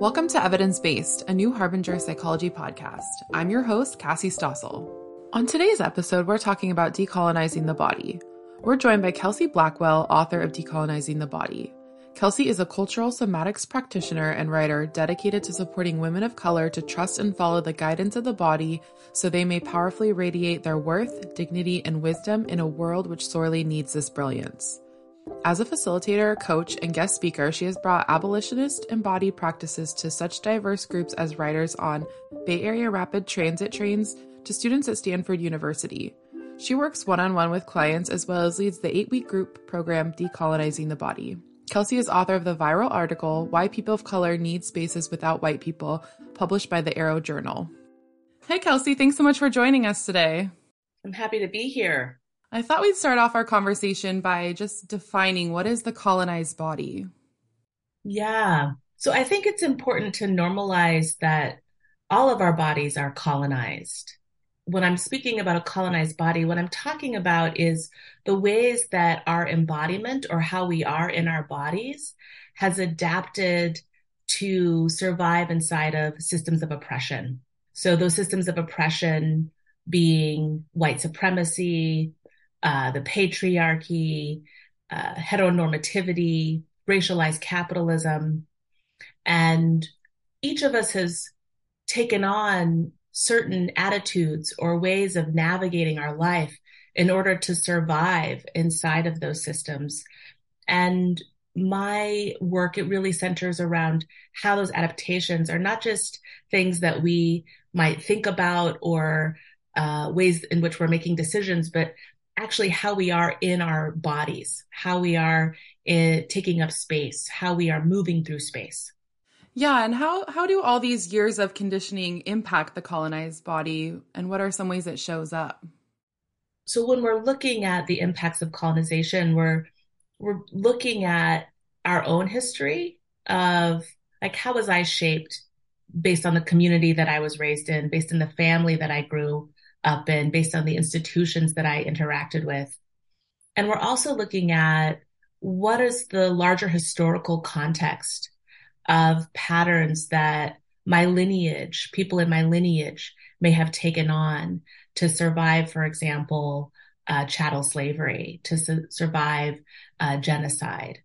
Welcome to Evidence Based, a new Harbinger psychology podcast. I'm your host, Cassie Stossel. On today's episode, we're talking about decolonizing the body. We're joined by Kelsey Blackwell, author of Decolonizing the Body. Kelsey is a cultural somatics practitioner and writer dedicated to supporting women of color to trust and follow the guidance of the body so they may powerfully radiate their worth, dignity, and wisdom in a world which sorely needs this brilliance. As a facilitator, coach, and guest speaker, she has brought abolitionist embodied practices to such diverse groups as writers on Bay Area rapid transit trains to students at Stanford University. She works one on one with clients as well as leads the eight week group program Decolonizing the Body. Kelsey is author of the viral article Why People of Color Need Spaces Without White People, published by the Arrow Journal. Hey, Kelsey, thanks so much for joining us today. I'm happy to be here. I thought we'd start off our conversation by just defining what is the colonized body. Yeah. So I think it's important to normalize that all of our bodies are colonized. When I'm speaking about a colonized body, what I'm talking about is the ways that our embodiment or how we are in our bodies has adapted to survive inside of systems of oppression. So those systems of oppression being white supremacy, uh, the patriarchy, uh, heteronormativity, racialized capitalism. And each of us has taken on certain attitudes or ways of navigating our life in order to survive inside of those systems. And my work, it really centers around how those adaptations are not just things that we might think about or uh, ways in which we're making decisions, but actually how we are in our bodies, how we are in, taking up space, how we are moving through space. Yeah, and how how do all these years of conditioning impact the colonized body and what are some ways it shows up? So when we're looking at the impacts of colonization, we're we're looking at our own history of like how was I shaped based on the community that I was raised in, based in the family that I grew up in based on the institutions that I interacted with. And we're also looking at what is the larger historical context of patterns that my lineage, people in my lineage may have taken on to survive, for example, uh, chattel slavery, to su- survive uh, genocide.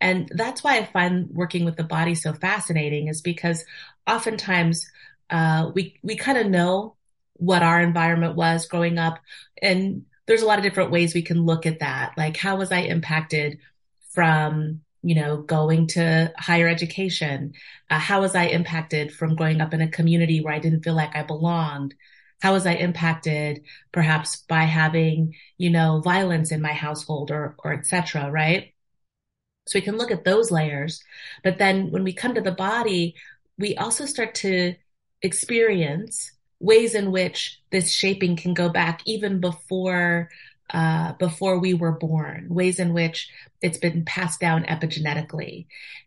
And that's why I find working with the body so fascinating is because oftentimes uh, we we kind of know what our environment was growing up. And there's a lot of different ways we can look at that. Like, how was I impacted from, you know, going to higher education? Uh, how was I impacted from growing up in a community where I didn't feel like I belonged? How was I impacted perhaps by having, you know, violence in my household or, or etc. right? So we can look at those layers. But then when we come to the body, we also start to experience ways in which this shaping can go back even before uh, before we were born, ways in which it's been passed down epigenetically.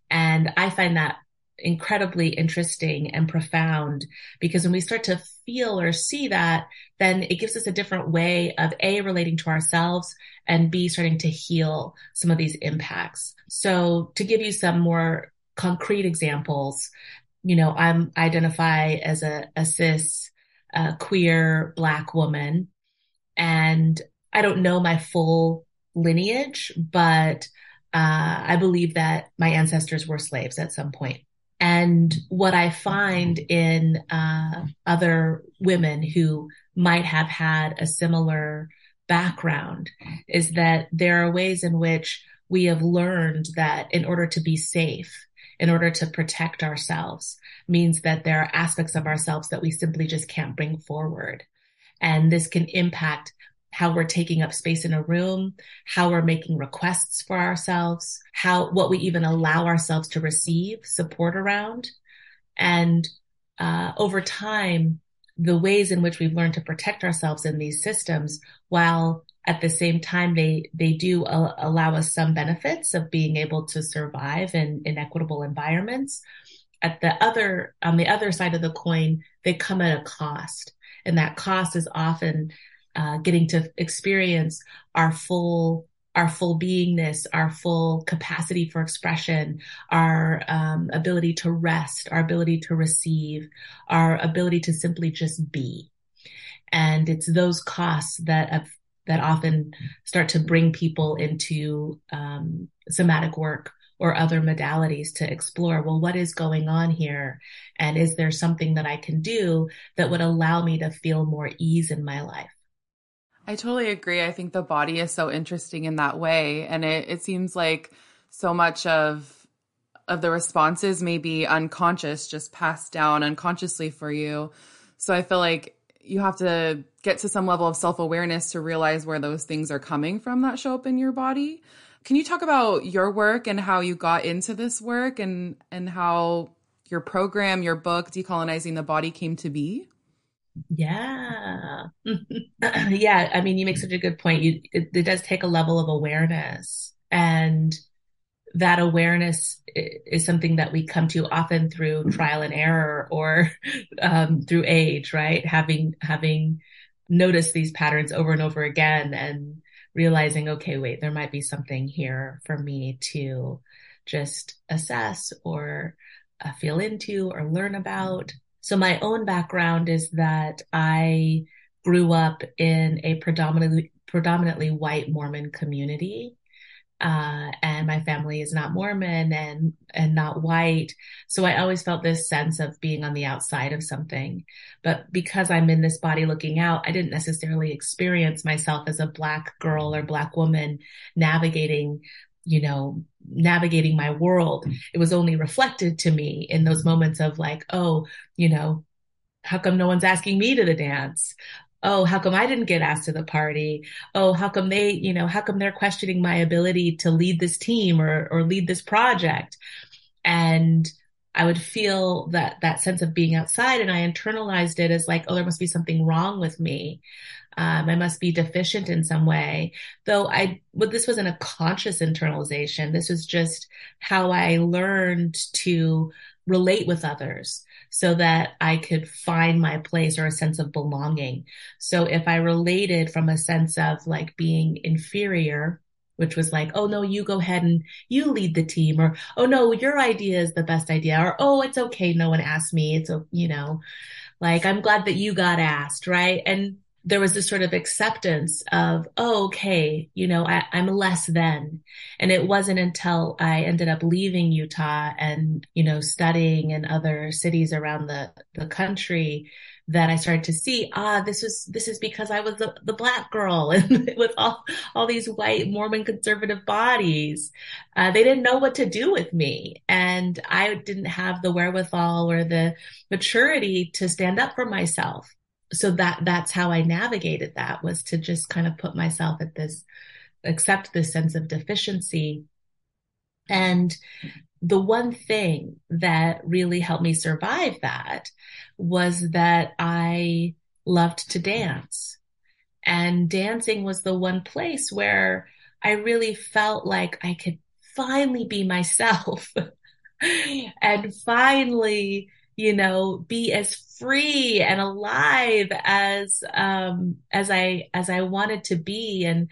And I find that incredibly interesting and profound because when we start to feel or see that, then it gives us a different way of A, relating to ourselves and B, starting to heal some of these impacts. So to give you some more concrete examples, you know, I'm identify as a, a cis a queer black woman. And I don't know my full lineage, but uh, I believe that my ancestors were slaves at some point. And what I find in uh, other women who might have had a similar background is that there are ways in which we have learned that in order to be safe, in order to protect ourselves means that there are aspects of ourselves that we simply just can't bring forward. And this can impact how we're taking up space in a room, how we're making requests for ourselves, how, what we even allow ourselves to receive support around. And, uh, over time, the ways in which we've learned to protect ourselves in these systems while at the same time, they, they do uh, allow us some benefits of being able to survive in inequitable environments. At the other, on the other side of the coin, they come at a cost. And that cost is often uh, getting to experience our full our full beingness, our full capacity for expression, our um, ability to rest, our ability to receive, our ability to simply just be. And it's those costs that have, that often start to bring people into um, somatic work or other modalities to explore, well, what is going on here? And is there something that I can do that would allow me to feel more ease in my life? I totally agree. I think the body is so interesting in that way. And it, it seems like so much of of the responses may be unconscious, just passed down unconsciously for you. So I feel like you have to get to some level of self awareness to realize where those things are coming from that show up in your body. Can you talk about your work and how you got into this work and and how your program, your book, Decolonizing the Body came to be? Yeah. yeah. I mean, you make such a good point. You, it, it does take a level of awareness and that awareness is something that we come to often through trial and error or um, through age, right? Having, having noticed these patterns over and over again and realizing, okay, wait, there might be something here for me to just assess or uh, feel into or learn about. So my own background is that I grew up in a predominantly predominantly white Mormon community. Uh, and my family is not Mormon and and not white, so I always felt this sense of being on the outside of something. But because I'm in this body looking out, I didn't necessarily experience myself as a black girl or black woman navigating you know, navigating my world. It was only reflected to me in those moments of like, oh, you know, how come no one's asking me to the dance? Oh, how come I didn't get asked to the party? Oh, how come they, you know, how come they're questioning my ability to lead this team or, or lead this project? And I would feel that, that sense of being outside and I internalized it as like, oh, there must be something wrong with me um, I must be deficient in some way. Though I, but this wasn't a conscious internalization. This was just how I learned to relate with others so that I could find my place or a sense of belonging. So if I related from a sense of like being inferior, which was like, oh no, you go ahead and you lead the team, or oh no, your idea is the best idea, or oh, it's okay, no one asked me. It's a, you know, like I'm glad that you got asked, right? And there was this sort of acceptance of, oh, okay, you know, I, am less than. And it wasn't until I ended up leaving Utah and, you know, studying in other cities around the, the country that I started to see, ah, this was, this is because I was the, the black girl and with all, all these white Mormon conservative bodies. Uh, they didn't know what to do with me. And I didn't have the wherewithal or the maturity to stand up for myself so that that's how I navigated that was to just kind of put myself at this, accept this sense of deficiency. And the one thing that really helped me survive that was that I loved to dance. And dancing was the one place where I really felt like I could finally be myself and finally you know, be as free and alive as, um, as I, as I wanted to be. And,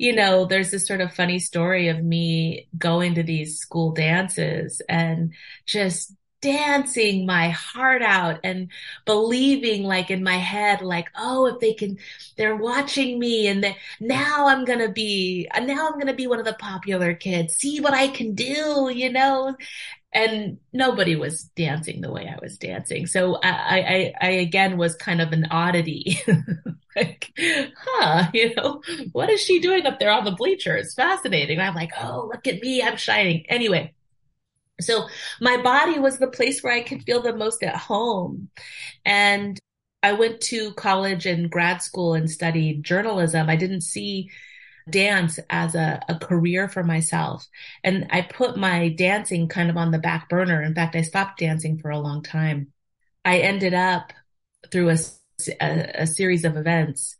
you know, there's this sort of funny story of me going to these school dances and just dancing my heart out and believing like in my head like oh if they can they're watching me and that now i'm gonna be now i'm gonna be one of the popular kids. See what i can do you know and nobody was dancing the way I was dancing. So I, I, I again was kind of an oddity. like, huh, you know, what is she doing up there on the bleachers? Fascinating. I'm like, oh, look at me. I'm shining. Anyway. So my body was the place where I could feel the most at home. And I went to college and grad school and studied journalism. I didn't see dance as a, a career for myself. And I put my dancing kind of on the back burner. In fact, I stopped dancing for a long time. I ended up through a, a, a series of events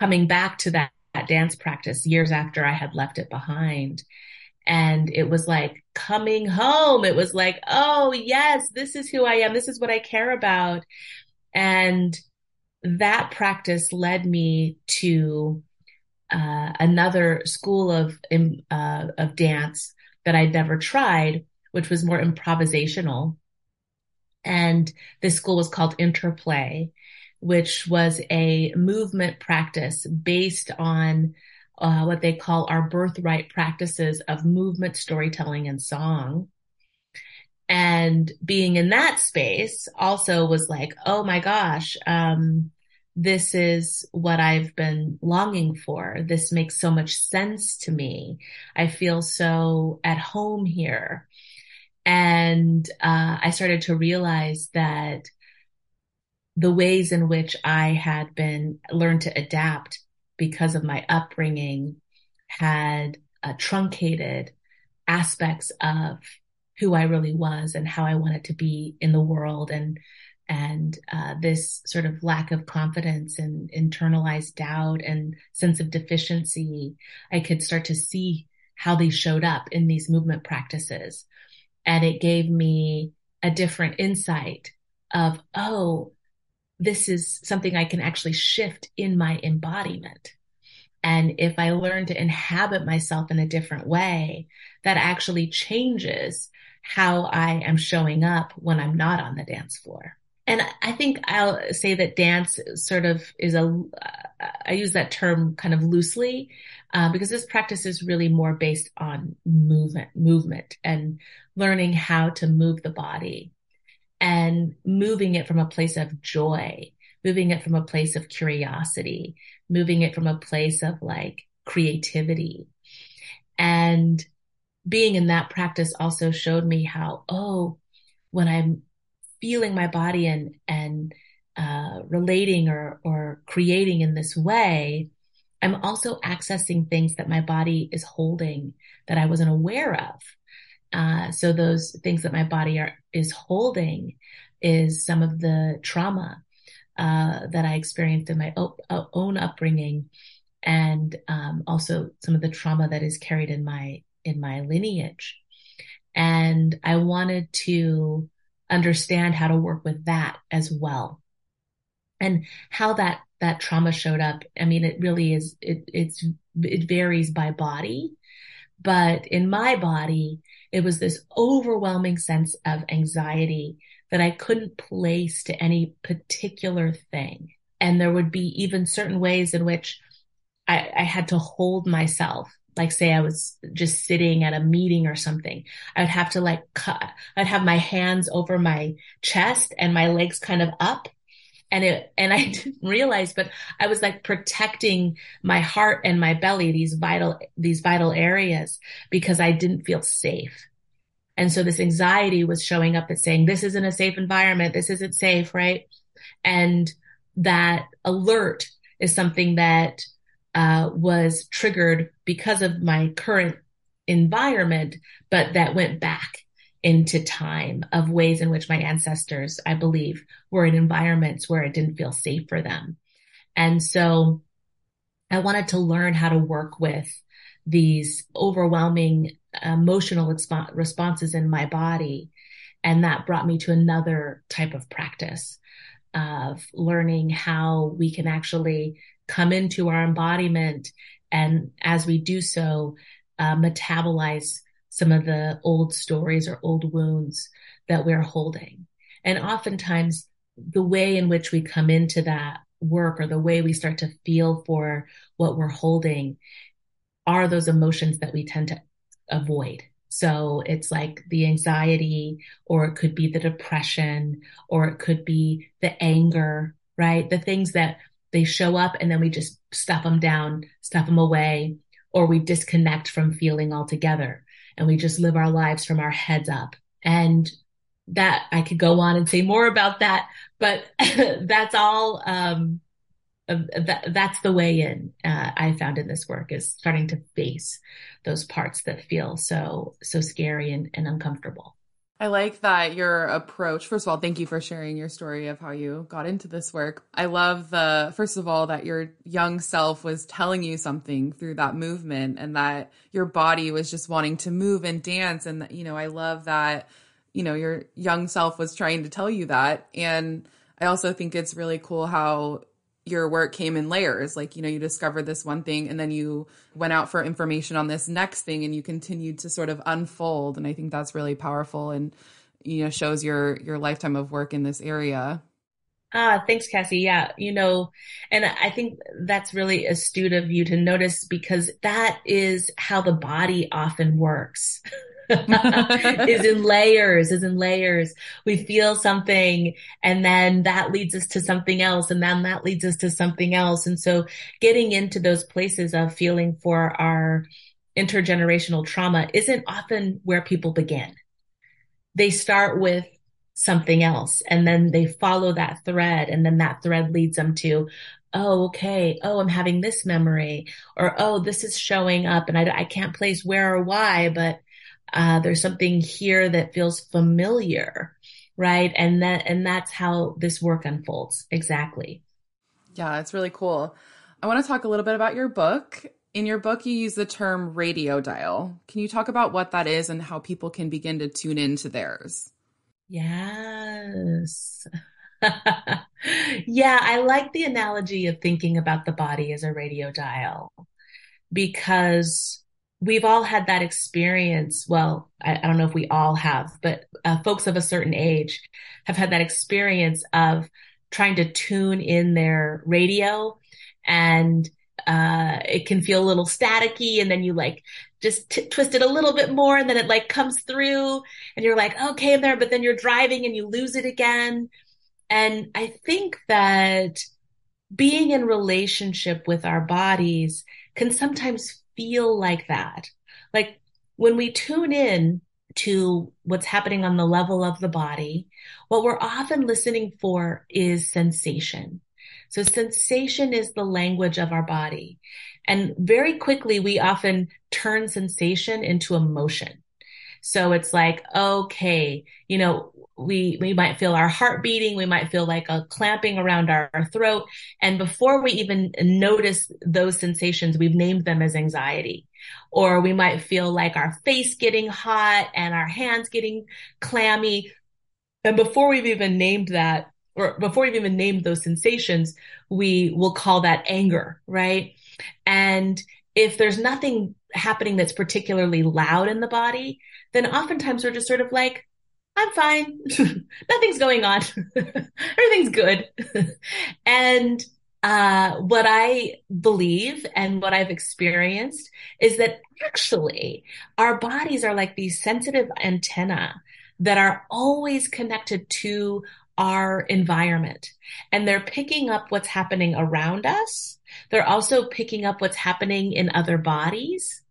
coming back to that, that dance practice years after I had left it behind. And it was like coming home. It was like, oh yes, this is who I am. This is what I care about. And that practice led me to uh, another school of uh, of dance that I'd never tried, which was more improvisational. And this school was called InterPlay, which was a movement practice based on uh, what they call our birthright practices of movement, storytelling, and song. And being in that space also was like, oh my gosh, um, this is what I've been longing for. This makes so much sense to me. I feel so at home here. And uh, I started to realize that the ways in which I had been learned to adapt because of my upbringing had uh, truncated aspects of who I really was and how I wanted to be in the world and and uh, this sort of lack of confidence and internalized doubt and sense of deficiency, I could start to see how they showed up in these movement practices. And it gave me a different insight of, oh, this is something I can actually shift in my embodiment. And if I learn to inhabit myself in a different way, that actually changes how I am showing up when I'm not on the dance floor. And I think I'll say that dance sort of is a, I use that term kind of loosely, uh, because this practice is really more based on movement, movement and learning how to move the body and moving it from a place of joy, moving it from a place of curiosity, moving it from a place of like creativity. And being in that practice also showed me how, oh, when I'm feeling my body and, and, uh, relating or, or creating in this way, I'm also accessing things that my body is holding that I wasn't aware of. Uh, so those things that my body are, is holding is some of the trauma, uh, that I experienced in my own upbringing and, um, also some of the trauma that is carried in my in my lineage. And I wanted to understand how to work with that as well. And how that, that trauma showed up. I mean, it really is, it, it's, it varies by body, but in my body, it was this overwhelming sense of anxiety that I couldn't place to any particular thing. And there would be even certain ways in which I, I had to hold myself like say I was just sitting at a meeting or something, I would have to like cut, I'd have my hands over my chest and my legs kind of up. And it, and I didn't realize, but I was like protecting my heart and my belly, these vital, these vital areas because I didn't feel safe. And so this anxiety was showing up as saying, this isn't a safe environment. This isn't safe. Right. And that alert is something that uh, was triggered because of my current environment, but that went back into time of ways in which my ancestors, I believe, were in environments where it didn't feel safe for them. And so I wanted to learn how to work with these overwhelming emotional responses in my body. And that brought me to another type of practice of learning how we can actually come into our embodiment. And as we do so, uh, metabolize some of the old stories or old wounds that we're holding. And oftentimes the way in which we come into that work or the way we start to feel for what we're holding are those emotions that we tend to avoid. So it's like the anxiety, or it could be the depression, or it could be the anger, right? The things that they show up and then we just stuff them down, stuff them away, or we disconnect from feeling altogether and we just live our lives from our heads up. And that I could go on and say more about that, but that's all, um, that, that's the way in, uh, I found in this work is starting to face those parts that feel so, so scary and, and uncomfortable. I like that your approach. First of all, thank you for sharing your story of how you got into this work. I love the, first of all, that your young self was telling you something through that movement and that your body was just wanting to move and dance. And, you know, I love that, you know, your young self was trying to tell you that. And I also think it's really cool how your work came in layers. Like, you know, you discovered this one thing and then you went out for information on this next thing and you continued to sort of unfold. And I think that's really powerful and, you know, shows your your lifetime of work in this area. Ah, thanks, Cassie. Yeah, you know, and I think that's really astute of you to notice because that is how the body often works. is in layers, is in layers. We feel something and then that leads us to something else and then that leads us to something else. And so getting into those places of feeling for our intergenerational trauma isn't often where people begin. They start with something else and then they follow that thread and then that thread leads them to oh okay oh i'm having this memory or oh this is showing up and i, I can't place where or why but uh, there's something here that feels familiar, right? And that and that's how this work unfolds exactly. Yeah, it's really cool. I want to talk a little bit about your book. In your book, you use the term radio dial. Can you talk about what that is and how people can begin to tune into theirs? Yes. yeah, I like the analogy of thinking about the body as a radio dial because we've all had that experience. Well, I, I don't know if we all have, but uh, folks of a certain age have had that experience of trying to tune in their radio and uh, it can feel a little staticky and then you like just t- twist it a little bit more and then it like comes through and you're like, okay, there, but then you're driving and you lose it again. And I think that being in relationship with our bodies can sometimes feel like that. Like when we tune in to what's happening on the level of the body, what we're often listening for is sensation. So sensation is the language of our body. And very quickly, we often turn sensation into emotion. So it's like, okay, you know, we we might feel our heart beating. We might feel like a clamping around our, our, throat. And before we even notice those sensations we've named them as anxiety. Or we might feel like our face getting hot and our hands getting clammy. And before we've even named that or before we've even named those sensations we will call that anger right? And if there's nothing happening that's particularly loud in the body then oftentimes we're just sort of like I'm fine. Nothing's going on. Everything's good. and uh, what I believe and what I've experienced is that actually our bodies are like these sensitive antenna that are always connected to our environment and they're picking up what's happening around us. They're also picking up what's happening in other bodies.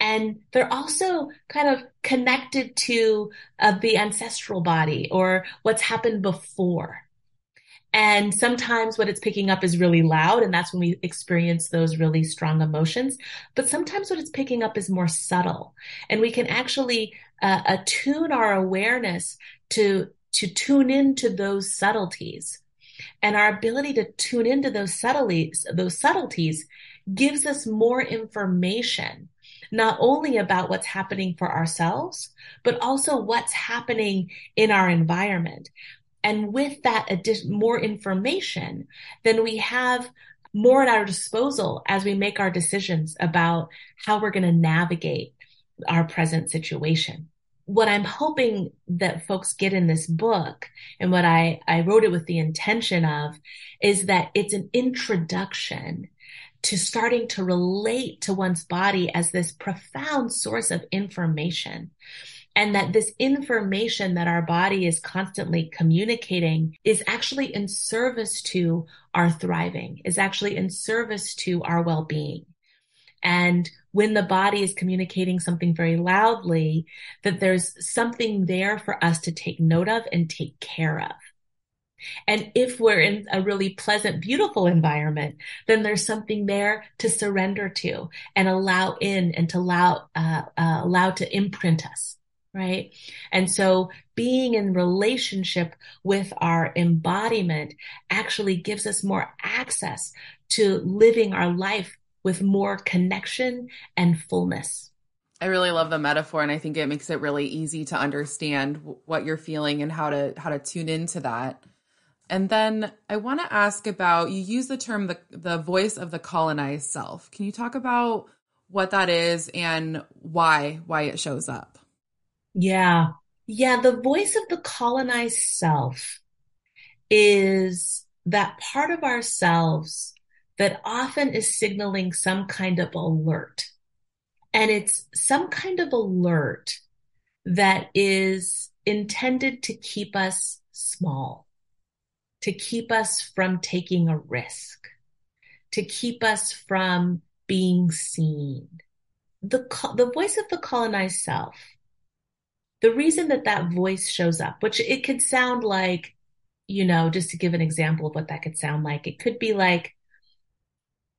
And they're also kind of connected to uh, the ancestral body or what's happened before. And sometimes what it's picking up is really loud, and that's when we experience those really strong emotions. But sometimes what it's picking up is more subtle, and we can actually uh, attune our awareness to to tune into those subtleties. And our ability to tune into those subtleties, those subtleties gives us more information not only about what's happening for ourselves, but also what's happening in our environment. And with that more information, then we have more at our disposal as we make our decisions about how we're going to navigate our present situation. What I'm hoping that folks get in this book and what I, I wrote it with the intention of is that it's an introduction to starting to relate to one's body as this profound source of information. And that this information that our body is constantly communicating is actually in service to our thriving, is actually in service to our well-being. And when the body is communicating something very loudly, that there's something there for us to take note of and take care of. And if we're in a really pleasant, beautiful environment, then there's something there to surrender to and allow in and to allow, uh, uh, allow to imprint us. Right. And so being in relationship with our embodiment actually gives us more access to living our life with more connection and fullness. I really love the metaphor and I think it makes it really easy to understand what you're feeling and how to how to tune into that. And then I want to ask about you use the term the the voice of the colonized self. Can you talk about what that is and why why it shows up? Yeah. Yeah, the voice of the colonized self is that part of ourselves that often is signaling some kind of alert. And it's some kind of alert that is intended to keep us small, to keep us from taking a risk, to keep us from being seen. The, the voice of the colonized self, the reason that that voice shows up, which it could sound like, you know, just to give an example of what that could sound like, it could be like,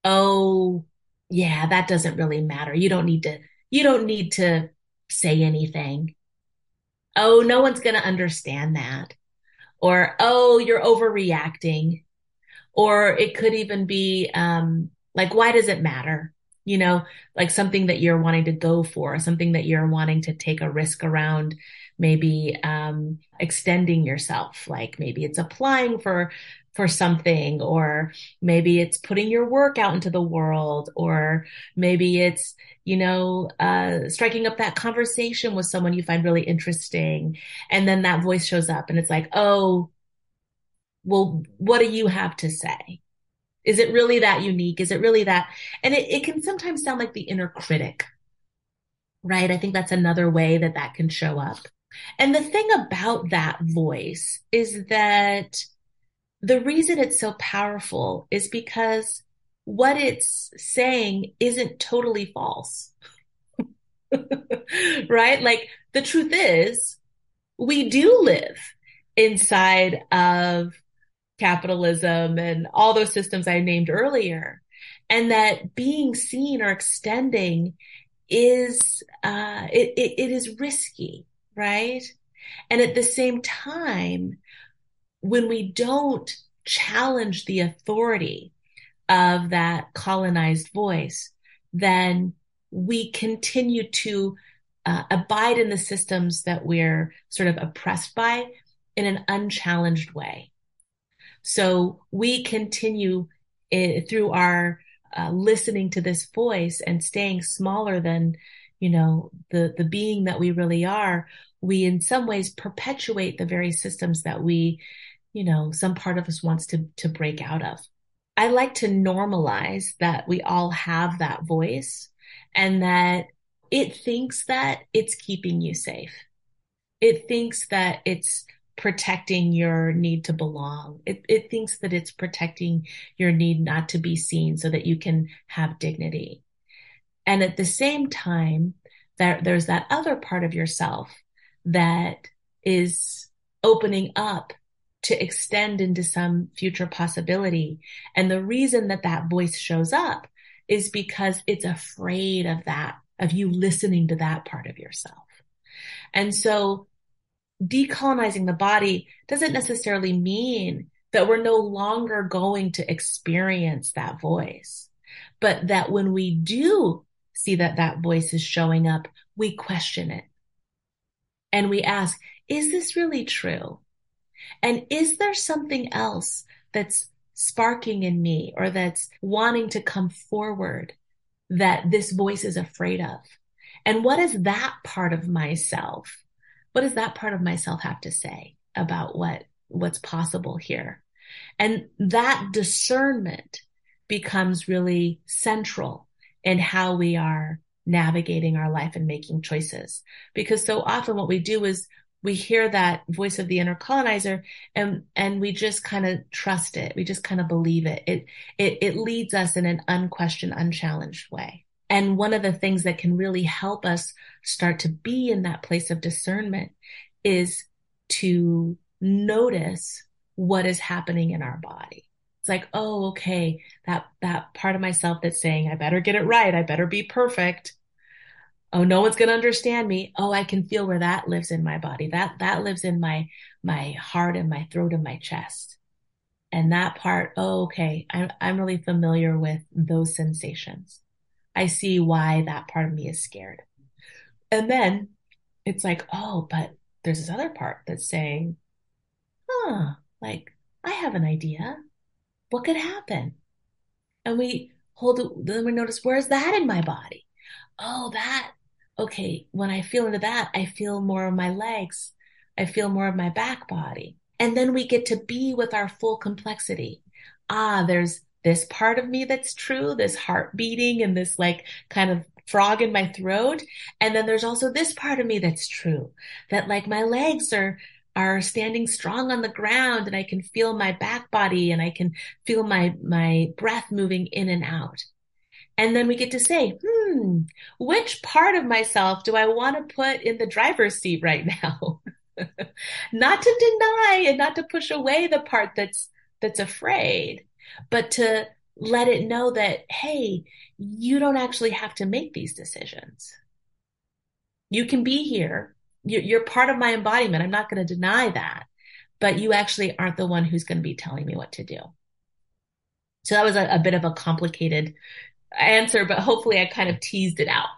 oh, yeah, that doesn't really matter. You don't need to, you don't need to say anything. Oh, no one's going to understand that. Or, oh, you're overreacting. Or it could even be, um, like, why does it matter? You know, like something that you're wanting to go for, something that you're wanting to take a risk around, maybe, um, extending yourself. Like maybe it's applying for for something, or maybe it's putting your work out into the world, or maybe it's, you know, uh, striking up that conversation with someone you find really interesting. And then that voice shows up and it's like, oh, well, what do you have to say? Is it really that unique? Is it really that? And it, it can sometimes sound like the inner critic, right? I think that's another way that that can show up. And the thing about that voice is that the reason it's so powerful is because what it's saying isn't totally false. right? Like the truth is we do live inside of capitalism and all those systems I named earlier. And that being seen or extending is, uh, it, it, it is risky, right? And at the same time, when we don't challenge the authority of that colonized voice, then we continue to uh, abide in the systems that we're sort of oppressed by in an unchallenged way. So we continue eh, through our uh, listening to this voice and staying smaller than, you know, the, the being that we really are. We in some ways perpetuate the very systems that we you know, some part of us wants to, to break out of. I like to normalize that we all have that voice and that it thinks that it's keeping you safe. It thinks that it's protecting your need to belong. It, it thinks that it's protecting your need not to be seen so that you can have dignity. And at the same time, that there's that other part of yourself that is opening up to extend into some future possibility. And the reason that that voice shows up is because it's afraid of that, of you listening to that part of yourself. And so decolonizing the body doesn't necessarily mean that we're no longer going to experience that voice, but that when we do see that that voice is showing up, we question it. And we ask, is this really true? And is there something else that's sparking in me or that's wanting to come forward that this voice is afraid of? And what is that part of myself, what does that part of myself have to say about what, what's possible here? And that discernment becomes really central in how we are navigating our life and making choices. Because so often what we do is we hear that voice of the inner colonizer and and we just kind of trust it. We just kind of believe it. It it, it leads us in an unquestioned unchallenged way. And one of the things that can really help us start to be in that place of discernment is to notice what is happening in our body it's like oh okay that that part of myself that's saying i better get it right i better be perfect. Oh no one's going to understand me. Oh i can feel where that lives in my body that that lives in my my heart and my throat and my chest. And that part oh okay i'm, I'm really familiar with those sensations. I see why that part of me is scared. And then it's like oh but there's this other part that's saying huh like I have an idea. What could happen? And we hold it, then we notice, where's that in my body? Oh, that, okay. When I feel into that, I feel more of my legs. I feel more of my back body. And then we get to be with our full complexity. Ah, there's this part of me that's true, this heart beating and this like kind of frog in my throat. And then there's also this part of me that's true, that like my legs are, are standing strong on the ground and I can feel my back body and I can feel my, my breath moving in and out. And then we get to say, hmm, which part of myself do I want to put in the driver's seat right now? not to deny and not to push away the part that's, that's afraid, but to let it know that, hey, you don't actually have to make these decisions. You can be here. You're part of my embodiment. I'm not going to deny that, but you actually aren't the one who's going to be telling me what to do. So that was a, a bit of a complicated answer, but hopefully I kind of teased it out.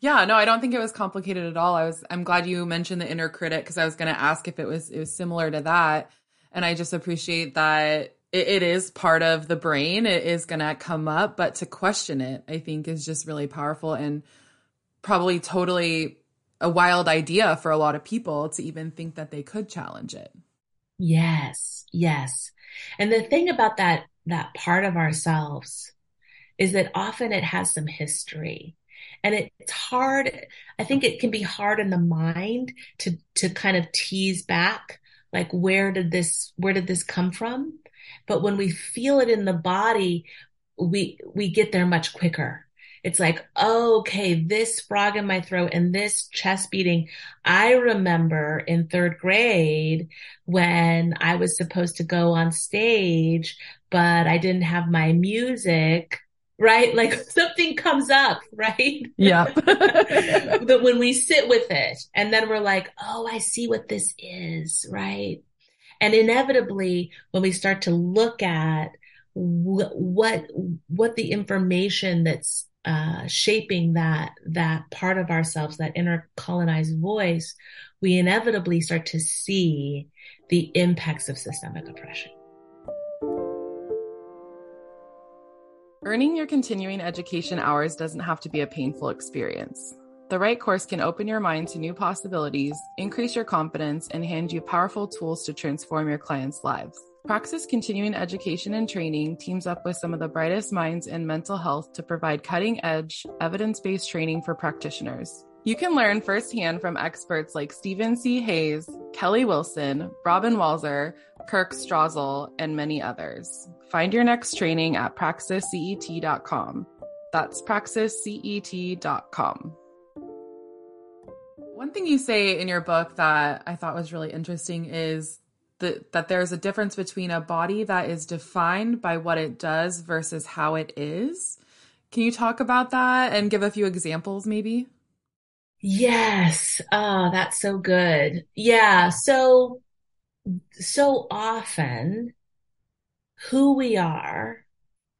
Yeah, no, I don't think it was complicated at all. I was I'm glad you mentioned the inner critic because I was going to ask if it was it was similar to that. And I just appreciate that it, it is part of the brain. It is going to come up, but to question it, I think is just really powerful and probably totally a wild idea for a lot of people to even think that they could challenge it. Yes, yes. And the thing about that that part of ourselves is that often it has some history and it's hard i think it can be hard in the mind to to kind of tease back like where did this where did this come from but when we feel it in the body we we get there much quicker it's like oh, okay this frog in my throat and this chest beating i remember in third grade when i was supposed to go on stage but i didn't have my music right? Like something comes up, right? Yeah. but when we sit with it and then we're like, oh, I see what this is, right? And inevitably, when we start to look at wh- what, what the information that's uh, shaping that, that part of ourselves, that inner colonized voice, we inevitably start to see the impacts of systemic oppression. Earning your continuing education hours doesn't have to be a painful experience. The right course can open your mind to new possibilities, increase your confidence, and hand you powerful tools to transform your clients' lives. Praxis Continuing Education and Training teams up with some of the brightest minds in mental health to provide cutting edge, evidence based training for practitioners. You can learn firsthand from experts like Stephen C. Hayes, Kelly Wilson, Robyn Walser, Kirk Strosahl, and many others. Find your next training at praxiscet.com. That's praxiscet.com. One thing you say in your book that I thought was really interesting is that, that there's a difference between a body that is defined by what it does versus how it is. Can you talk about that and give a few examples, maybe? Yes. Oh, that's so good. Yeah. So, so often who we are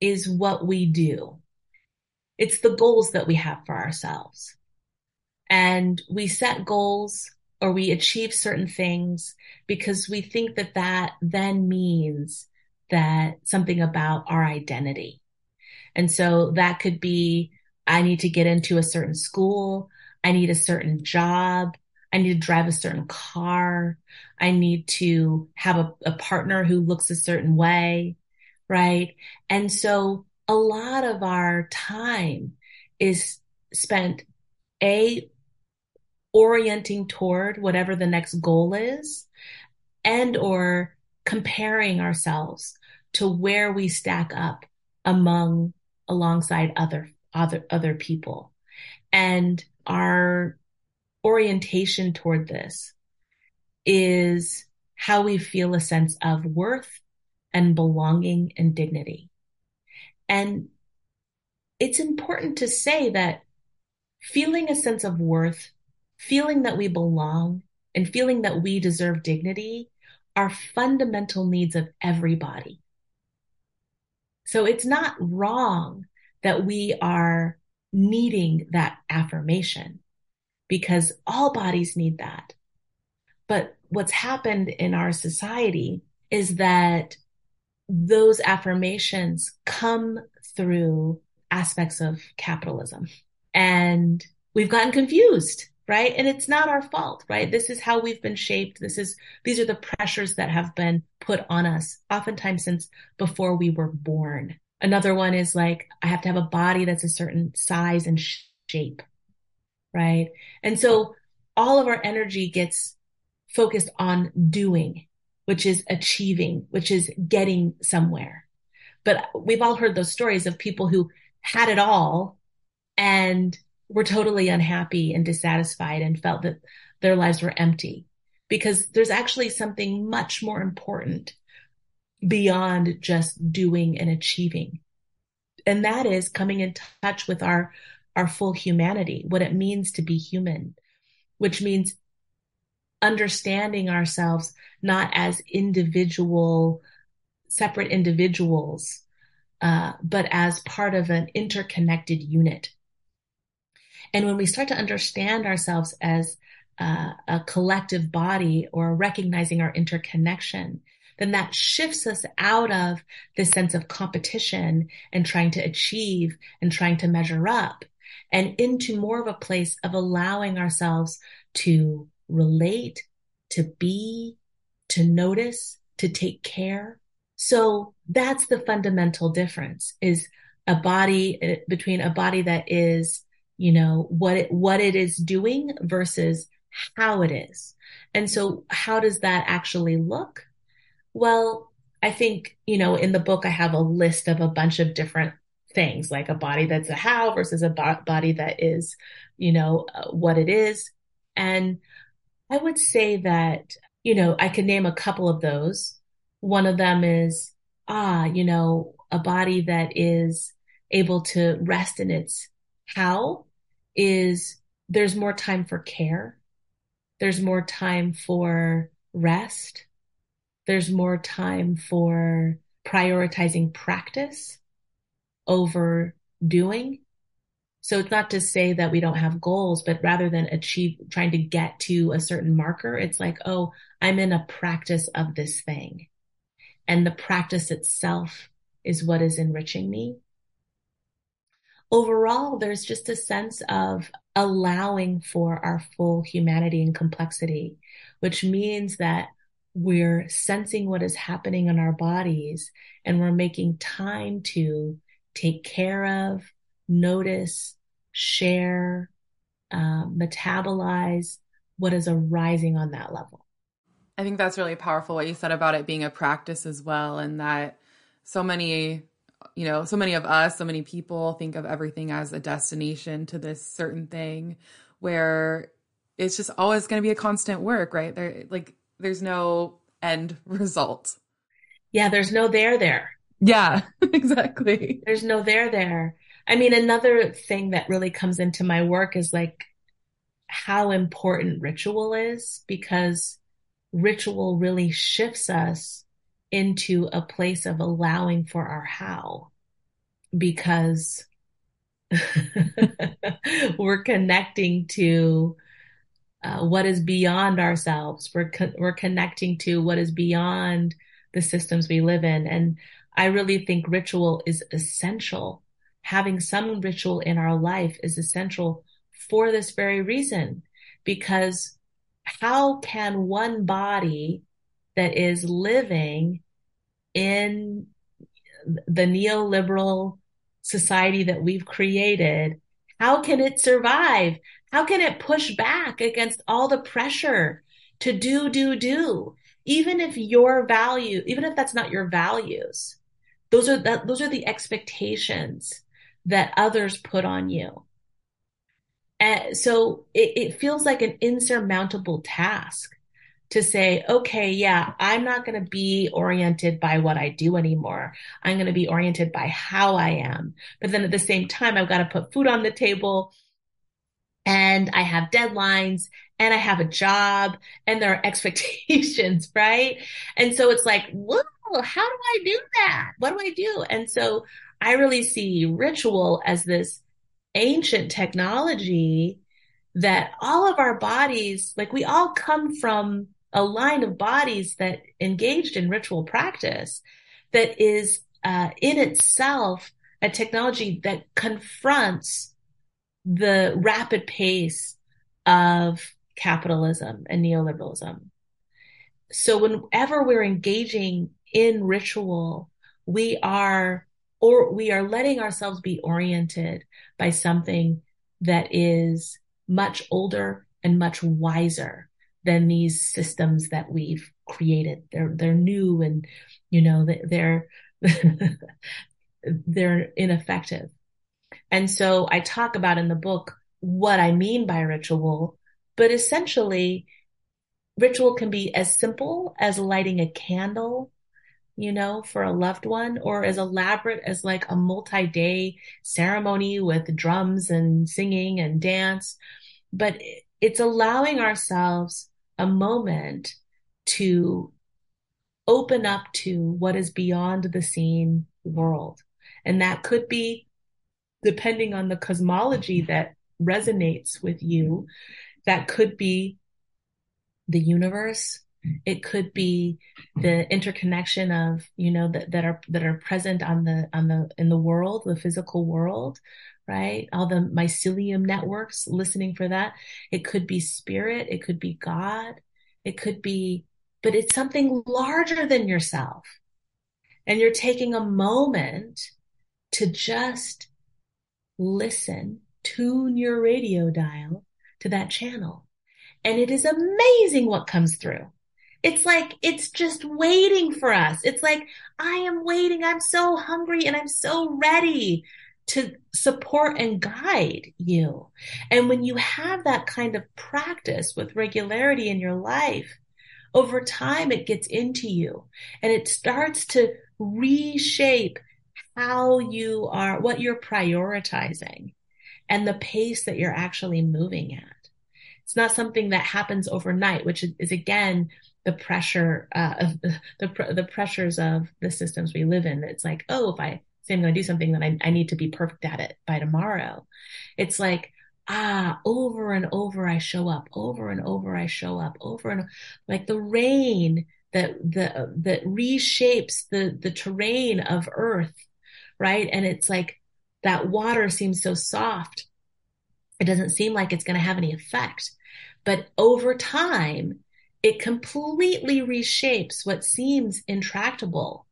is what we do. It's the goals that we have for ourselves. And we set goals or we achieve certain things because we think that that then means that something about our identity. And so that could be, I need to get into a certain school. I need a certain job. I need to drive a certain car. I need to have a, a partner who looks a certain way. Right. And so a lot of our time is spent a orienting toward whatever the next goal is and or comparing ourselves to where we stack up among alongside other other other people and our orientation toward this is how we feel a sense of worth and belonging and dignity. And it's important to say that feeling a sense of worth, feeling that we belong, and feeling that we deserve dignity are fundamental needs of everybody. So it's not wrong that we are needing that affirmation because all bodies need that. But what's happened in our society is that those affirmations come through aspects of capitalism. And we've gotten confused, right? And it's not our fault, right? This is how we've been shaped. This is, these are the pressures that have been put on us, oftentimes since before we were born. Another one is like, I have to have a body that's a certain size and shape, right? And so all of our energy gets focused on doing, which is achieving, which is getting somewhere. But we've all heard those stories of people who had it all and were totally unhappy and dissatisfied and felt that their lives were empty because there's actually something much more important beyond just doing and achieving. And that is coming in touch with our, our full humanity, what it means to be human, which means understanding ourselves not as individual, separate individuals, uh, but as part of an interconnected unit. And when we start to understand ourselves as uh, a collective body or recognizing our interconnection, then that shifts us out of this sense of competition and trying to achieve and trying to measure up and into more of a place of allowing ourselves to relate, to be, to notice, to take care. So that's the fundamental difference is a body eh, between a body that is, you know, what it, what it is doing versus how it is. And so how does that actually look? Well, I think, you know, in the book, I have a list of a bunch of different things, like a body that's a how versus a body that is, you know, uh, what it is. And I would say that, you know, I could name a couple of those. One of them is, ah, you know, a body that is able to rest in its how is there's more time for care. There's more time for rest. There's more time for prioritizing practice over doing. So it's not to say that we don't have goals, but rather than achieve, trying to get to a certain marker, it's like, oh, I'm in a practice of this thing. And the practice itself is what is enriching me. Overall, there's just a sense of allowing for our full humanity and complexity, which means that we're sensing what is happening in our bodies and we're making time to take care of, notice, share, uh, metabolize what is arising on that level. I think that's really powerful what you said about it being a practice as well, and that so many, you know, so many of us, so many people think of everything as a destination to this certain thing where it's just always going to be a constant work, right? There, like, there's no end result. Yeah, there's no there there. Yeah, exactly. There's no there there. I mean, another thing that really comes into my work is like how important ritual is because ritual really shifts us into a place of allowing for our how because we're connecting to uh, what is beyond ourselves. We're co- we're connecting to what is beyond the systems we live in, and I really think ritual is essential. Having some ritual in our life is essential for this very reason, because how can one body that is living in the neoliberal society that we've created, how can it survive? How can it push back against all the pressure to do, do, do? Even if your value, even if that's not your values, those are that, those are the expectations that others put on you. And so it, it feels like an insurmountable task to say, okay, yeah, I'm not going to be oriented by what I do anymore. I'm going to be oriented by how I am. But then at the same time, I've got to put food on the table and I have deadlines and I have a job and there are expectations, right? And so it's like, whoa, how do I do that? What do I do? And so I really see ritual as this ancient technology that all of our bodies, like we all come from a line of bodies that engaged in ritual practice that is uh, in itself a technology that confronts the rapid pace of capitalism and neoliberalism. So whenever we're engaging in ritual, we are or we are letting ourselves be oriented by something that is much older and much wiser than these systems that we've created. They're they're new and you know they're they're ineffective. And so I talk about in the book what I mean by ritual, but essentially ritual can be as simple as lighting a candle you know, for a loved one or as elaborate as like a multi-day ceremony with drums and singing and dance. But it's allowing ourselves a moment to open up to what is beyond the seen world. And that could be depending on the cosmology that resonates with you. That could be the universe it could be the interconnection of, you know, that, that are, that are present on the, on the, in the world, the physical world, right? All the mycelium networks listening for that. It could be spirit. It could be God. It could be, but it's something larger than yourself. And you're taking a moment to just listen, tune your radio dial to that channel. And it is amazing what comes through. It's like, it's just waiting for us. It's like, I am waiting. I'm so hungry and I'm so ready to support and guide you. And when you have that kind of practice with regularity in your life, over time it gets into you and it starts to reshape how you are, what you're prioritizing and the pace that you're actually moving at. It's not something that happens overnight, which is, again the pressure uh, of the, the, the pressures of the systems we live in. It's like, oh, if I say I'm going to do something, then I, I need to be perfect at it by tomorrow. It's like, ah, over and over I show up, over and over I show up, over and like the rain that the that reshapes the the terrain of Earth, right? And it's like that water seems so soft. It doesn't seem like it's going to have any effect. But over time, it completely reshapes what seems intractable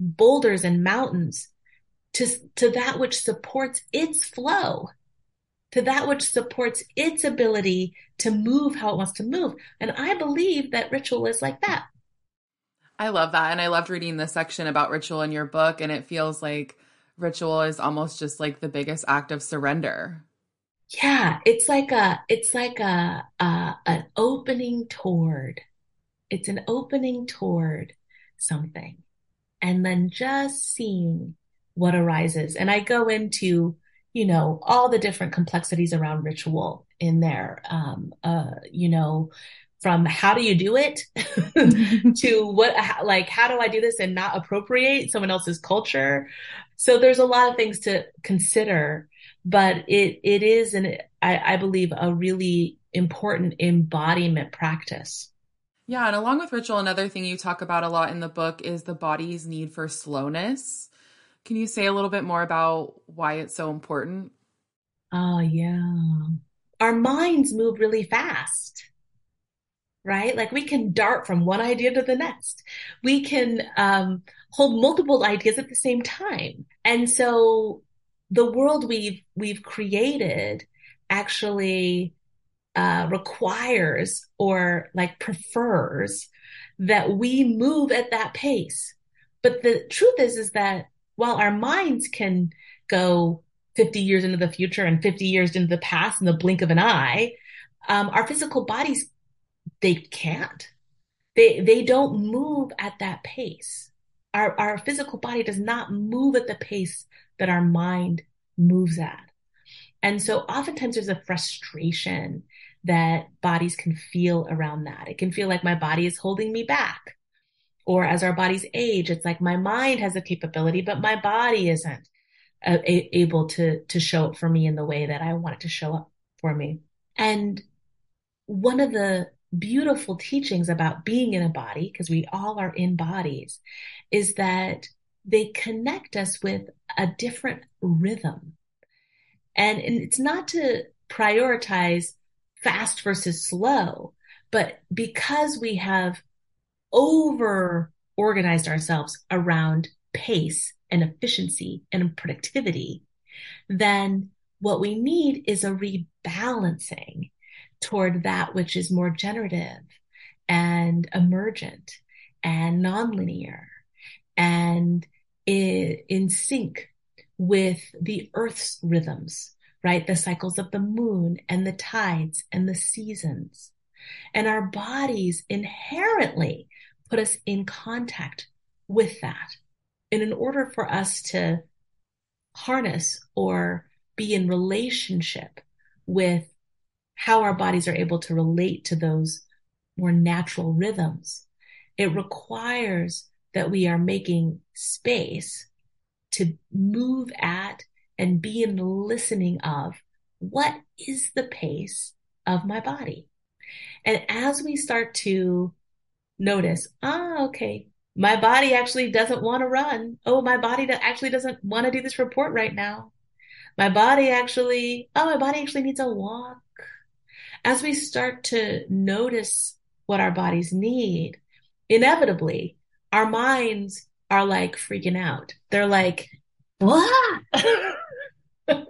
boulders and mountains to, to that which supports its flow, to that which supports its ability to move how it wants to move. And I believe that ritual is like that. I love that. And I loved reading the section about ritual in your book. And it feels like ritual is almost just like the biggest act of surrender yeah, it's like a, it's like a, a, an opening toward, it's an opening toward something and then just seeing what arises. And I go into, you know, all the different complexities around ritual in there. Um, uh, you know, from how do you do it to what, like, how do I do this and not appropriate someone else's culture? So there's a lot of things to consider but it it is an I, I believe a really important embodiment practice. Yeah, and along with ritual, another thing you talk about a lot in the book is the body's need for slowness. Can you say a little bit more about why it's so important? Oh, yeah. Our minds move really fast, right? Like we can dart from one idea to the next. We can um, hold multiple ideas at the same time. And so the world we've we've created actually uh, requires or like prefers that we move at that pace. But the truth is, is that while our minds can go 50 years into the future and 50 years into the past in the blink of an eye, um, our physical bodies, they can't. They, they don't move at that pace. Our, our physical body does not move at the pace that our mind moves at. And so oftentimes there's a frustration that bodies can feel around that. It can feel like my body is holding me back. Or as our bodies age, it's like my mind has a capability, but my body isn't uh, a- able to, to show up for me in the way that I want it to show up for me. And one of the beautiful teachings about being in a body, because we all are in bodies, is that they connect us with a different rhythm. And, and it's not to prioritize fast versus slow, but because we have over organized ourselves around pace and efficiency and productivity, then what we need is a rebalancing toward that which is more generative and emergent and nonlinear and in sync with the earth's rhythms, right? The cycles of the moon and the tides and the seasons. And our bodies inherently put us in contact with that. And in order for us to harness or be in relationship with how our bodies are able to relate to those more natural rhythms, it requires that we are making space to move at and be in the listening of what is the pace of my body. And as we start to notice, ah, okay, my body actually doesn't want to run. Oh, my body actually doesn't want to do this report right now. My body actually, oh, my body actually needs a walk. As we start to notice what our bodies need, inevitably, our minds are like freaking out. They're like, what? but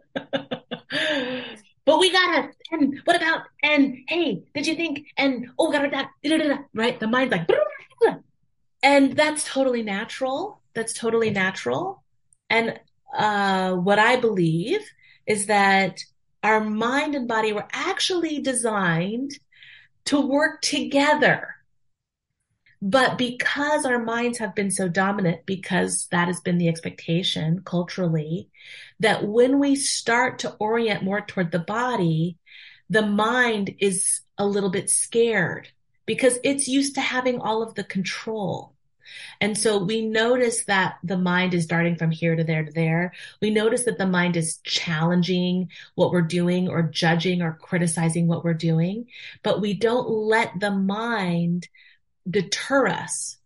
we gotta, and what about, and hey, did you think, and oh, gotta, that, right? The mind's like, and that's totally natural. That's totally natural. And uh, what I believe is that our mind and body were actually designed to work together. But because our minds have been so dominant, because that has been the expectation culturally, that when we start to orient more toward the body, the mind is a little bit scared because it's used to having all of the control. And so we notice that the mind is darting from here to there to there. We notice that the mind is challenging what we're doing or judging or criticizing what we're doing, but we don't let the mind deter us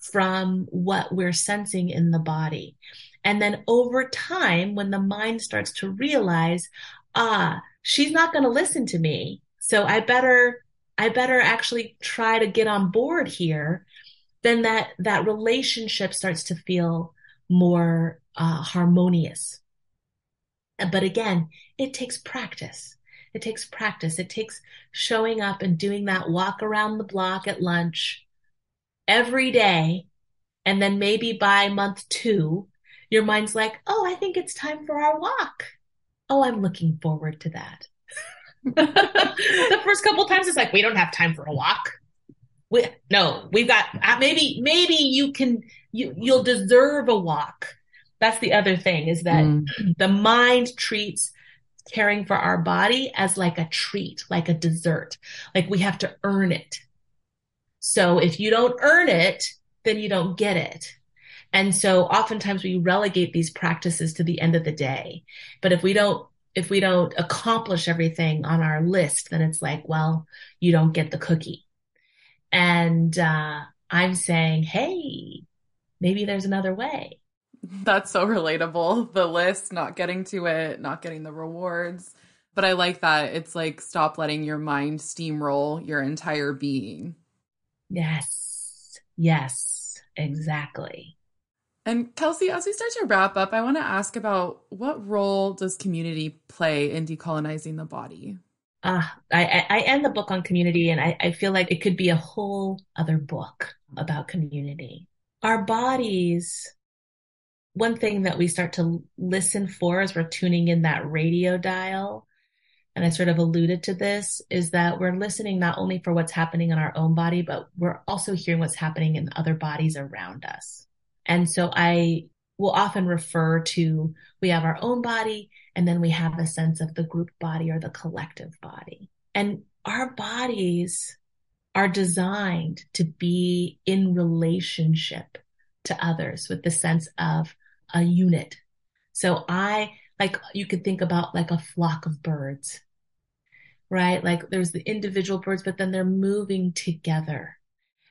from what we're sensing in the body. And then over time, when the mind starts to realize, ah, she's not going to listen to me. So I better I better actually try to get on board here, then that, that relationship starts to feel more uh, harmonious. But again, it takes practice. It takes practice. It takes showing up and doing that walk around the block at lunch every day. And then maybe by month two, your mind's like, Oh, I think it's time for our walk. Oh, I'm looking forward to that. the first couple times it's like we don't have time for a walk. We, no, we've got uh, maybe maybe you can you you'll deserve a walk. That's the other thing is that mm. the mind treats caring for our body as like a treat, like a dessert. Like we have to earn it. So if you don't earn it, then you don't get it. And so oftentimes we relegate these practices to the end of the day. But if we don't if we don't accomplish everything on our list, then it's like, well, you don't get the cookie. And uh, I'm saying, hey, maybe there's another way. That's so relatable. The list, not getting to it, not getting the rewards. But I like that. It's like stop letting your mind steamroll your entire being. Yes. Yes, exactly. And Kelsey, as we start to wrap up, I want to ask about what role does community play in decolonizing the body? Uh, I, I end the book on community and I, I feel like it could be a whole other book about community. Our bodies, one thing that we start to listen for as we're tuning in that radio dial, and I sort of alluded to this, is that we're listening not only for what's happening in our own body, but we're also hearing what's happening in other bodies around us. And so I will often refer to we have our own body and then we have a sense of the group body or the collective body. And our bodies are designed to be in relationship to others with the sense of a unit. So I, like, you could think about like a flock of birds, right? Like there's the individual birds, but then they're moving together.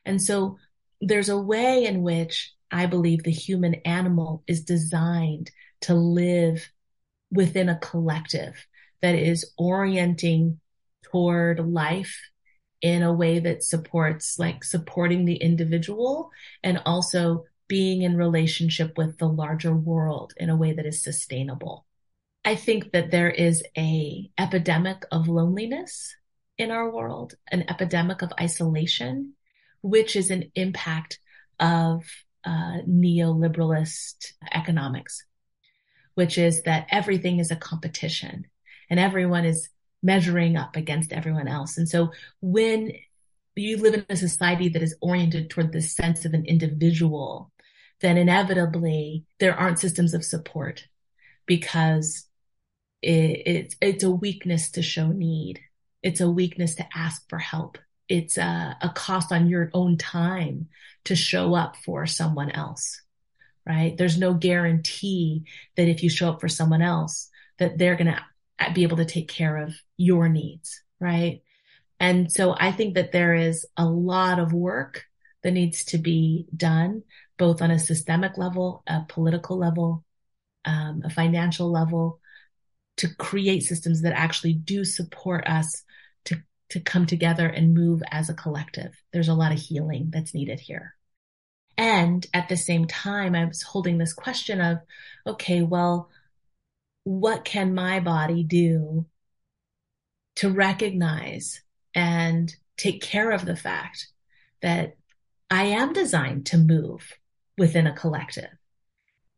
And so there's a way in which I believe the human animal is designed to live within a collective that is orienting toward life in a way that supports like supporting the individual and also being in relationship with the larger world in a way that is sustainable. I think that there is a epidemic of loneliness in our world, an epidemic of isolation, which is an impact of uh, neoliberalist economics, which is that everything is a competition and everyone is measuring up against everyone else. And so when you live in a society that is oriented toward the sense of an individual, then inevitably there aren't systems of support because it, it's, it's a weakness to show need. It's a weakness to ask for help. It's a, a cost on your own time to show up for someone else, right? There's no guarantee that if you show up for someone else, that they're going to be able to take care of your needs, right? And so I think that there is a lot of work that needs to be done, both on a systemic level, a political level, um, a financial level, to create systems that actually do support us to, to come together and move as a collective. There's a lot of healing that's needed here. And at the same time, I was holding this question of, okay, well, what can my body do to recognize and take care of the fact that I am designed to move within a collective?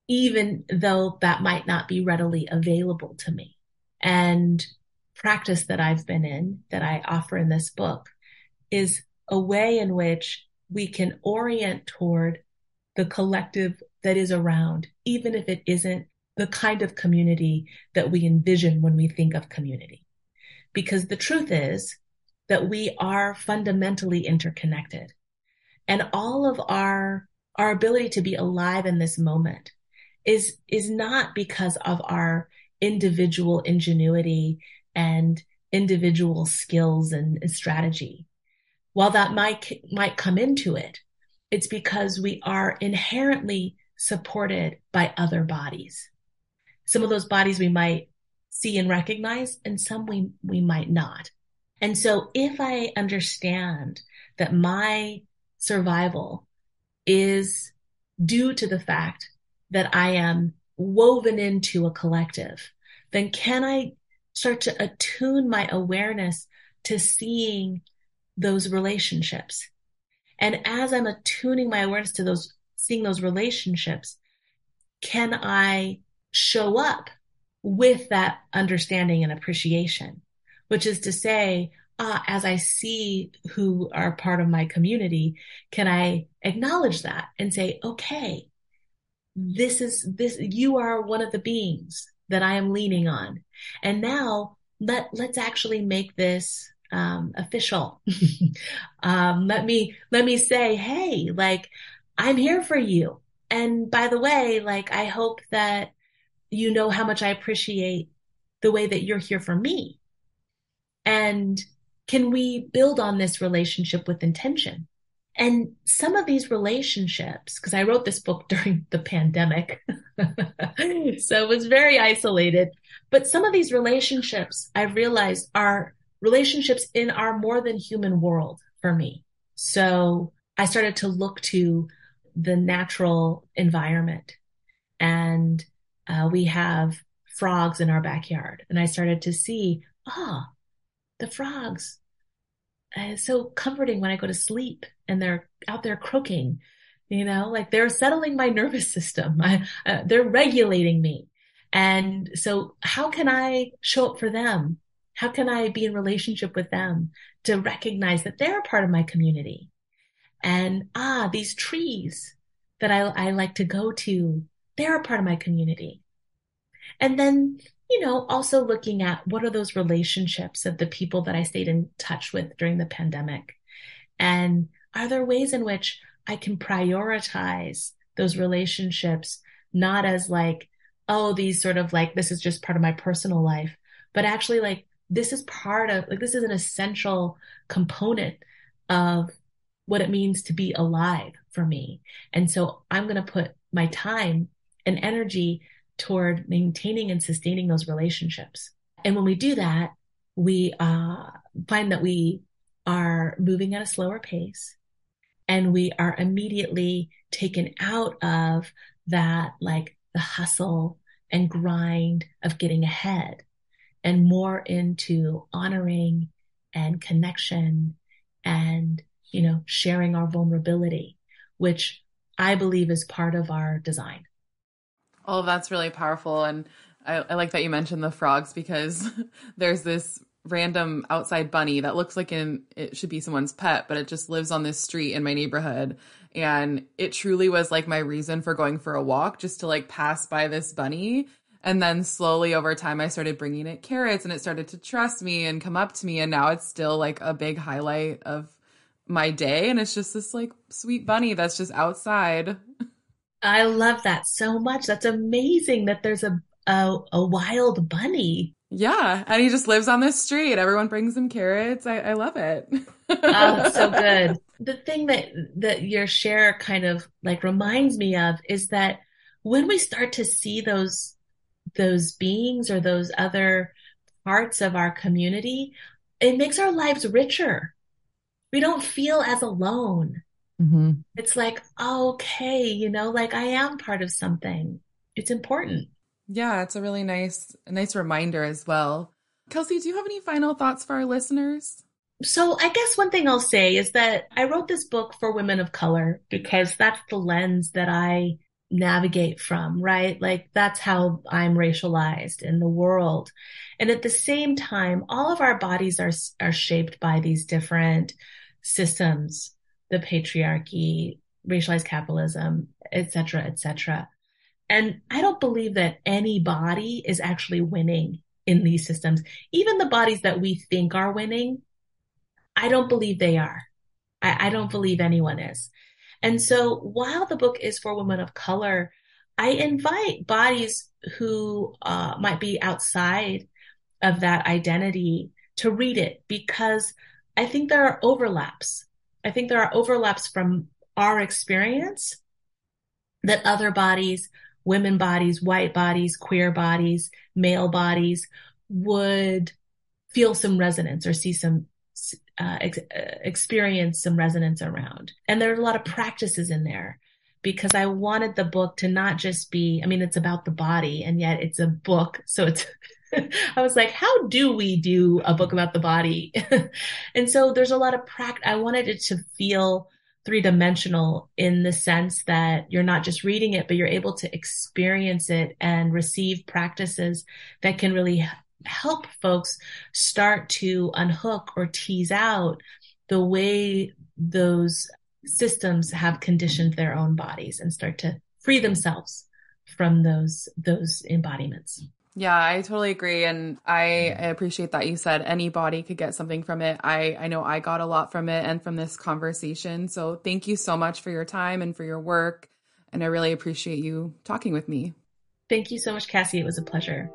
even though that might not be readily available to me. And practice that I've been in, that I offer in this book, is a way in which we can orient toward the collective that is around, even if it isn't the kind of community that we envision when we think of community. Because the truth is that we are fundamentally interconnected and all of our, our ability to be alive in this moment is, is not because of our individual ingenuity and individual skills and, strategy. While that might, might come into it, it's because we are inherently supported by other bodies. Some of those bodies we might see and recognize and some we, we might not. And so if I understand that my survival is due to the fact that I am woven into a collective, then can I start to attune my awareness to seeing those relationships? And as I'm attuning my awareness to those, seeing those relationships, can I show up with that understanding and appreciation? Which is to say, ah, as I see who are part of my community, can I acknowledge that and say, okay, this is this you are one of the beings that I am leaning on. And now let let's actually make this um, official. um, let me let me say, hey, like I'm here for you. And by the way, like I hope that you know how much I appreciate the way that you're here for me. And can we build on this relationship with intention? And some of these relationships, because I wrote this book during the pandemic, so it was very isolated. But some of these relationships I realized are relationships in our more than human world for me. So I started to look to the natural environment and uh, we have frogs in our backyard. And I started to see, ah, oh, the frogs it's so comforting when I go to sleep and they're out there croaking, you know, like they're settling my nervous system. I, uh, they're regulating me. And so how can I show up for them? How can I be in relationship with them to recognize that they're a part of my community? And ah, these trees that I, I like to go to, they're a part of my community. And then you know, also looking at what are those relationships of the people that I stayed in touch with during the pandemic? And are there ways in which I can prioritize those relationships, not as like, oh, these sort of like, this is just part of my personal life, but actually like, this is part of, like, this is an essential component of what it means to be alive for me. And so I'm going to put my time and energy toward maintaining and sustaining those relationships. And when we do that, we uh, find that we are moving at a slower pace and we are immediately taken out of that, like the hustle and grind of getting ahead and more into honoring and connection and, you know, sharing our vulnerability, which I believe is part of our design. Oh, that's really powerful. And I, I like that you mentioned the frogs because there's this random outside bunny that looks like it should be someone's pet, but it just lives on this street in my neighborhood. And it truly was like my reason for going for a walk just to like pass by this bunny. And then slowly over time, I started bringing it carrots and it started to trust me and come up to me. And now it's still like a big highlight of my day. And it's just this like sweet bunny that's just outside. I love that so much. That's amazing that there's a, a, a wild bunny. Yeah, and he just lives on this street. Everyone brings him carrots. I, I love it. oh, so good. The thing that that your share kind of like reminds me of is that when we start to see those those beings or those other parts of our community, it makes our lives richer. We don't feel as alone. Mm-hmm. It's like, okay, you know, like I am part of something. It's important. Yeah, it's a really nice, a nice reminder as well. Kelsey, do you have any final thoughts for our listeners? So I guess one thing I'll say is that I wrote this book for women of color because that's the lens that I navigate from, right? Like that's how I'm racialized in the world. And at the same time, all of our bodies are, are shaped by these different systems, the patriarchy, racialized capitalism, et cetera, et cetera. And I don't believe that any body is actually winning in these systems. Even the bodies that we think are winning, I don't believe they are. I, I don't believe anyone is. And so while the book is for women of color, I invite bodies who uh, might be outside of that identity to read it because I think there are overlaps. I think there are overlaps from our experience that other bodies women bodies, white bodies, queer bodies, male bodies would feel some resonance or see some uh, ex- uh, experience some resonance around. And there are a lot of practices in there because I wanted the book to not just be, I mean, it's about the body and yet it's a book. So it's, I was like, how do we do a book about the body? and so there's a lot of practice. I wanted it to feel three dimensional in the sense that you're not just reading it, but you're able to experience it and receive practices that can really help folks start to unhook or tease out the way those systems have conditioned their own bodies and start to free themselves from those those embodiments. Yeah, I totally agree. And I, appreciate that you said anybody could get something from it. I, I know I got a lot from it and from this conversation. So thank you so much for your time and for your work. And I really appreciate you talking with me. Thank you so much, Cassie. It was a pleasure.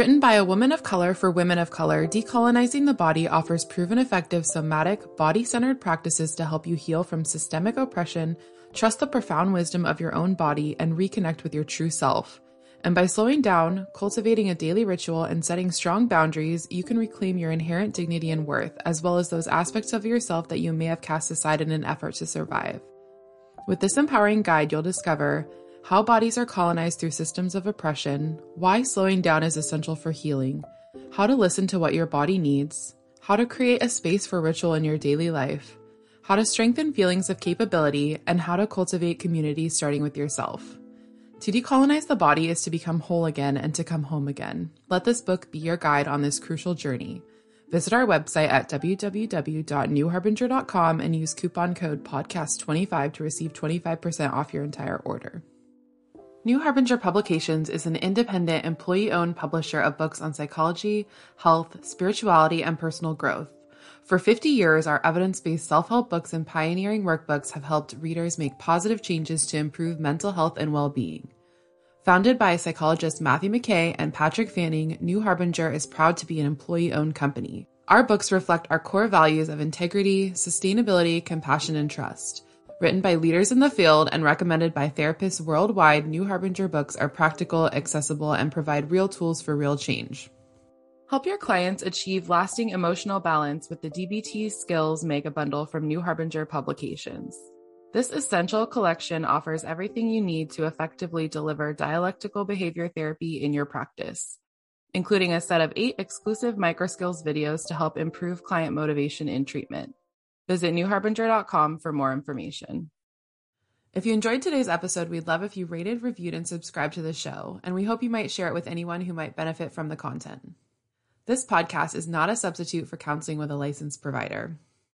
Written by a woman of color for women of color, Decolonizing the Body offers proven effective somatic, body centered practices to help you heal from systemic oppression, trust the profound wisdom of your own body, and reconnect with your true self. And by slowing down, cultivating a daily ritual, and setting strong boundaries, you can reclaim your inherent dignity and worth, as well as those aspects of yourself that you may have cast aside in an effort to survive. With this empowering guide, you'll discover how bodies are colonized through systems of oppression, why slowing down is essential for healing, how to listen to what your body needs, how to create a space for ritual in your daily life, how to strengthen feelings of capability, and how to cultivate community starting with yourself. To decolonize the body is to become whole again and to come home again. Let this book be your guide on this crucial journey. Visit our website at www.newharbinger.com and use coupon code podcast25 to receive 25% off your entire order. New Harbinger Publications is an independent, employee owned publisher of books on psychology, health, spirituality, and personal growth. For 50 years, our evidence based self help books and pioneering workbooks have helped readers make positive changes to improve mental health and well being. Founded by psychologists Matthew McKay and Patrick Fanning, New Harbinger is proud to be an employee owned company. Our books reflect our core values of integrity, sustainability, compassion, and trust. Written by leaders in the field and recommended by therapists worldwide, New Harbinger books are practical, accessible, and provide real tools for real change. Help your clients achieve lasting emotional balance with the DBT Skills Mega Bundle from New Harbinger Publications. This essential collection offers everything you need to effectively deliver dialectical behavior therapy in your practice, including a set of eight exclusive microskills videos to help improve client motivation in treatment. Visit newharbinger.com for more information. If you enjoyed today's episode, we'd love if you rated, reviewed, and subscribed to the show, and we hope you might share it with anyone who might benefit from the content. This podcast is not a substitute for counseling with a licensed provider.